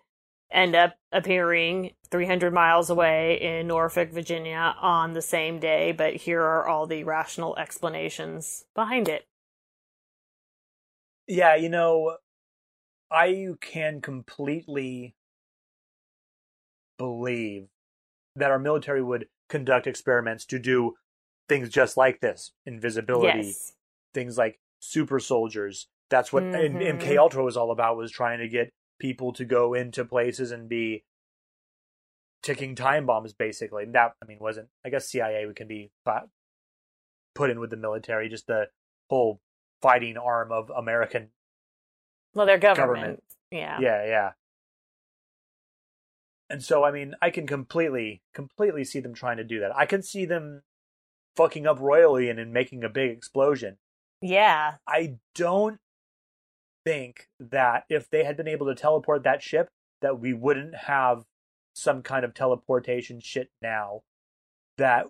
end up appearing 300 miles away in Norfolk, Virginia on the same day, but here are all the rational explanations behind it. Yeah, you know, I can completely believe that our military would conduct experiments to do things just like this invisibility, Yes. things like super soldiers. That's what Mhm. MK Ultra was all about was trying to get people to go into places and be ticking time bombs basically. That I mean wasn't I guess CIA can be put in with the military just the whole fighting arm of American Well, their government. Government. Yeah. yeah, yeah. And so, I mean, I can completely, completely see them trying to do that. I can see them fucking up royally and, and making a big explosion. Yeah. I don't think that if they had been able to teleport that ship, that we wouldn't have some kind of teleportation shit now. That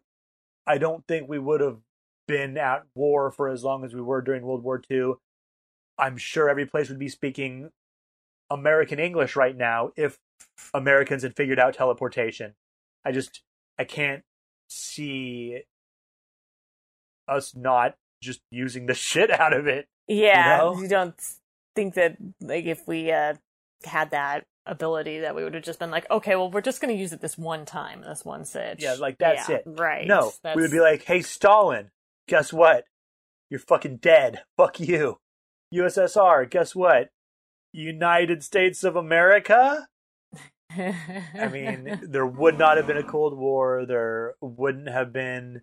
I don't think we would have been at war for as long as we were during World War II. I'm sure every place would be speaking American English right now if Americans had figured out teleportation. I just I can't see us not just using the shit out of it. Yeah. know? You don't think that, like, if we uh, had that ability, that we would have just been like, okay, well, we're just going to use it this one time, this one sitch. Yeah, like, that's Yeah, it. Right. No, That's- we would be like, "Hey, Stalin, guess what? You're fucking dead. Fuck you." USSR, guess what? United States of America. I mean, there would not have been a Cold War. There wouldn't have been.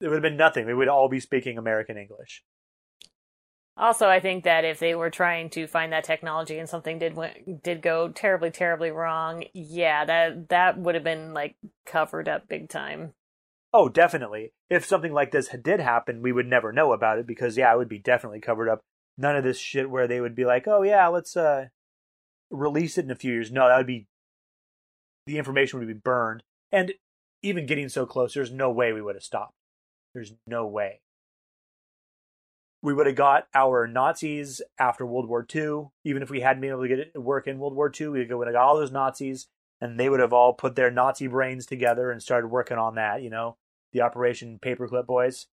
There would have been nothing. We would all be speaking American English. Also, I think that if they were trying to find that technology and something did went, did go terribly, terribly wrong, yeah, that that would have been like covered up big time. Oh, definitely. If something like this did happen, we would never know about it because yeah, it would be definitely covered up. None of this shit where they would be like, "Oh yeah, let's uh release it in a few years." No, that would be the information would be burned. And even getting so close, there's no way we would have stopped. There's no way. We would have got our Nazis after World War II. Even if we hadn't been able to get it to work in World War II, we would have got all those Nazis, and they would have all put their Nazi brains together and started working on that. You know, the Operation Paperclip Boys.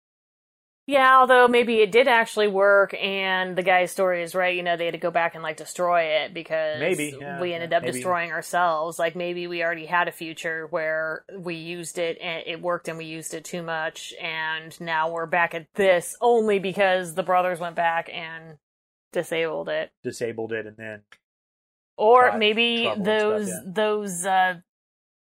Yeah, although maybe it did actually work, and the guy's story is right. You know, they had to go back and like destroy it because Maybe, yeah, we ended yeah, up maybe. destroying ourselves. Like maybe we already had a future where we used it and it worked, and we used it too much, and now we're back at this only because the brothers went back and disabled it. Disabled it and then Or maybe stuff, those yeah. those uh,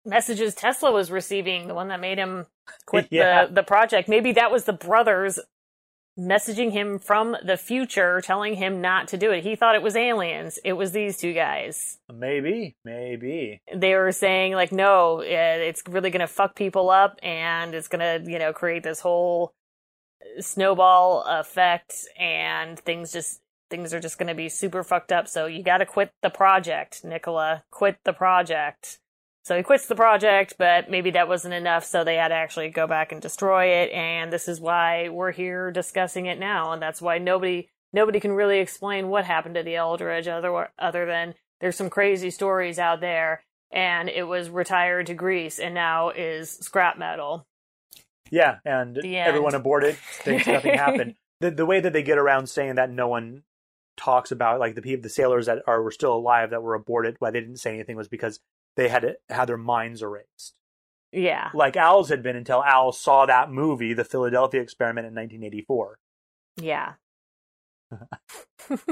messages Tesla was receiving, the one that made him quit Yeah. the the project. Maybe that was the brothers messaging him from the future, telling him not to do it. He thought it was aliens. It was these two guys. maybe, maybe. They were saying like, no, it's really going to fuck people up, and it's going to you know create this whole snowball effect, and things just things are just going to be super fucked up. So you got to quit the project, Nicola. Quit the project. So he quits the project, but maybe that wasn't enough, so they had to actually go back and destroy it, and this is why we're here discussing it now, and that's why nobody nobody can really explain what happened to the Eldridge other other than there's some crazy stories out there, and it was retired to Greece and now is scrap metal. Yeah, and everyone aborted. Thinks nothing happened. The the way that they get around saying that no one talks about like the people the sailors that are were still alive that were aborted why they didn't say anything was because they had had their minds erased. Yeah. Like Al's had been until Al saw that movie, The Philadelphia Experiment in 1984. Yeah.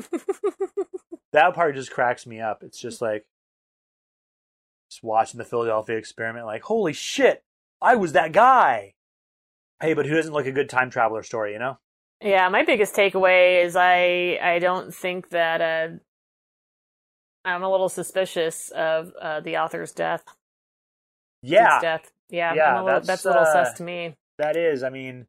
That part just cracks me up. It's just like just watching the Philadelphia Experiment like, "Holy shit, I was that guy." Hey, but who doesn't like a good time traveler story, you know? Yeah, my biggest takeaway is I I don't think that uh I'm a little suspicious of uh, the author's death. Yeah, Duke's death. Yeah, Yeah, a little, that's, that's, a little uh, sus to me. that is. I mean,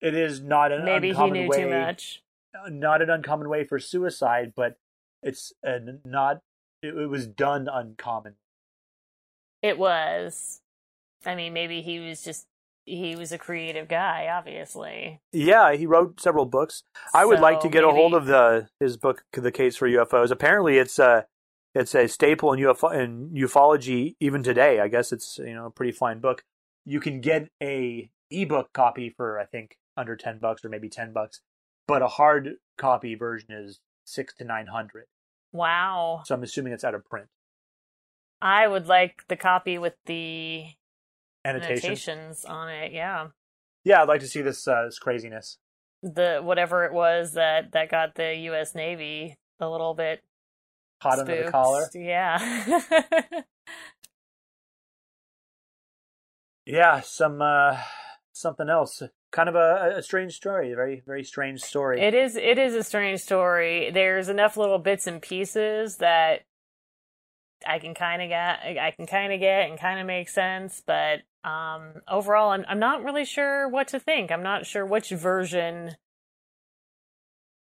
it is not an Maybe he knew way, too much. not an uncommon way for suicide, but it's uh, not. It, it was done uncommon. It was. I mean, maybe he was just he was a creative guy, obviously. Yeah, he wrote several books. I would like to get a hold of the his book, The Case for UFOs. Apparently, it's a it's a staple in UFO in ufology even today. I guess it's you know a pretty fine book. You can get a ebook copy for I think under ten bucks or maybe ten bucks, but a hard copy version is six to nine hundred. Wow. So I'm assuming it's out of print. I would like the copy with the Annotation. annotations on it. Yeah. Yeah, I'd like to see this uh, this craziness. The whatever it was that that got the U.S. Navy a little bit Hot under the collar. Yeah. Yeah, some uh, something else. Kind of a, a strange story. A very very strange story. It is it is a strange story. There's enough little bits and pieces that I can kind of get I can kind of get and kind of make sense, but um overall I'm I'm not really sure what to think. I'm not sure which version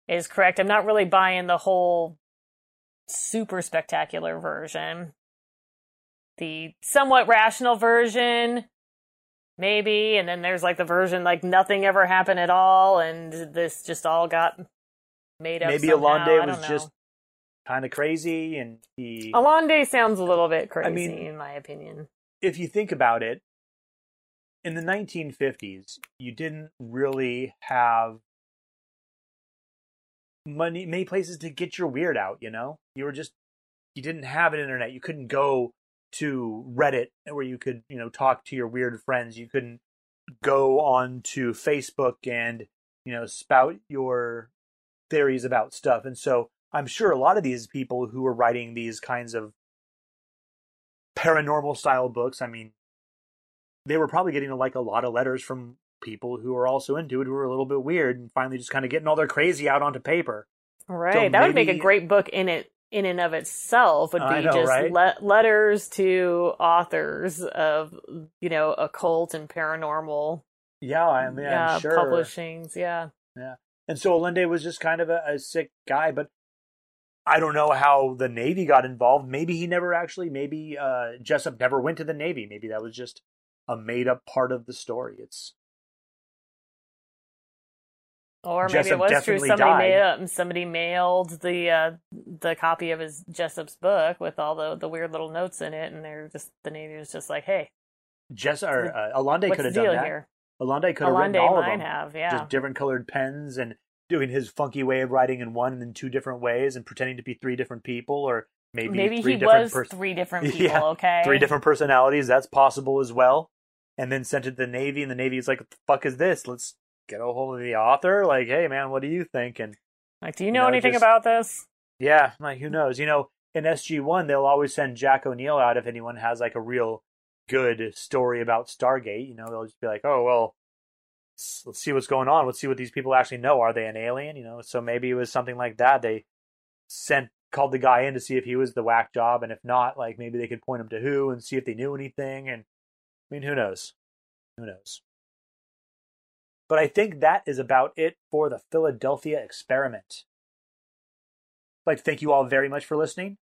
is correct. I'm not really buying the whole super spectacular version. The somewhat rational version maybe and then there's like the version like nothing ever happened at all and this just all got made up Maybe somehow. Allende was know. just kind of crazy, and he. Allende sounds a little bit crazy mean- in my opinion if you think about it, in the 1950s, you didn't really have money, many places to get your weird out. You know, you were just you didn't have an internet. You couldn't go to Reddit where you could you know talk to your weird friends. You couldn't go on to Facebook and you know spout your theories about stuff. And so I'm sure a lot of these people who were writing these kinds of paranormal style books, I mean, they were probably getting like a lot of letters from people who are also into it who are a little bit weird and finally just kind of getting all their crazy out onto paper. right that would make a great book in it in and of itself would be know, just right? le- letters to authors of you know occult and paranormal Yeah, I mean, yeah, I'm sure. publishings yeah. yeah And so Allende was just kind of a, a sick guy, but I don't know how the Navy got involved. Maybe he never actually, maybe uh, Jessup never went to the Navy. Maybe that was just a made up part of the story. It's Or maybe Jessup it was true. Somebody died. mailed somebody mailed the uh, the copy of his Jessup's book with all the the weird little notes in it, and they're just the Navy was just like, "Hey, Jess or uh, what's could have done that. here?" Allende could have written Allende all of them. have, yeah. Just different colored pens and doing his funky way of writing in one and then two different ways and pretending to be three different people or maybe, Maybe he was pers- three different people, Yeah, okay? three different personalities. That's possible as well. And then sent it to the Navy, and the Navy's like, "What the fuck is this? Let's get a hold of the author. Like, hey man, what do you think?" And Like, do you you know know, anything just- about this? yeah, like who knows? You know, in SG One, they'll always send Jack O'Neill out if anyone has like a real good story about Stargate. You know, they'll just be like, "Oh well, let's, let's see what's going on. Let's see what these people actually know. Are they an alien?" You know, so maybe it was something like that. They sent called the guy in to see if he was the whack job, and if not, like maybe they could point him to who and see if they knew anything. And I mean, who knows? Who knows? But I think that is about it for the Philadelphia experiment. I'd like to thank you all very much for listening.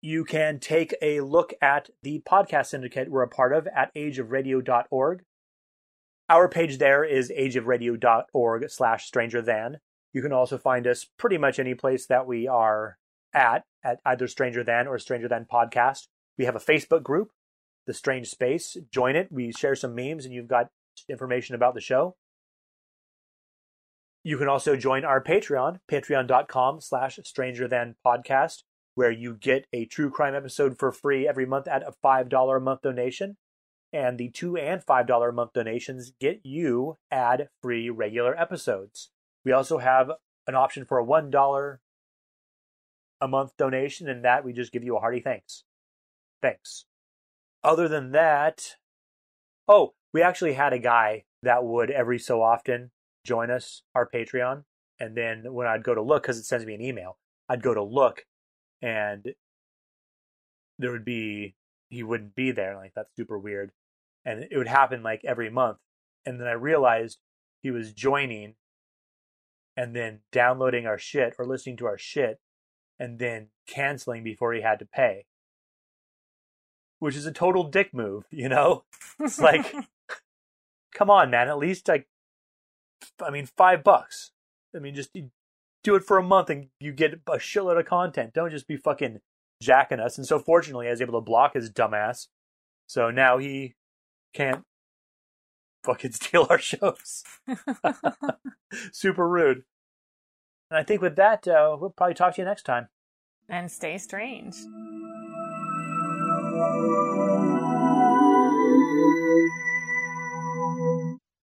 You can take a look at the podcast syndicate we're a part of at ageofradio.org. Our page there is ageofradio.org slash stranger than. You can also find us pretty much any place that we are at, at either Stranger Than or Stranger Than Podcast. We have a Facebook group, The Strange Space. Join it. We share some memes and you've got information about the show. You can also join our Patreon, patreon.com slash stranger than podcast, where you get a true crime episode for free every month at a $5 a month donation. And the two and $5 a month donations get you ad free regular episodes. We also have an option for a $1 a month donation, and that we just give you a hearty thanks. Thanks. Other than that, oh, we actually had a guy that would every so often join us, our Patreon. And then when I'd go to look, because it sends me an email, I'd go to look and there would be, he wouldn't be there. Like, that's super weird. And it would happen like every month. And then I realized he was joining and then downloading our shit or listening to our shit and then canceling before he had to pay. Which is a total dick move, you know? It's like, come on, man. At least like, I mean, five bucks. I mean, just do it for a month and you get a shitload of content. Don't just be fucking jacking us. And so, fortunately, I was able to block his dumbass. So now he can't fucking steal our shows. Super rude. And I think with that, uh, we'll probably talk to you next time. and stay strange. Música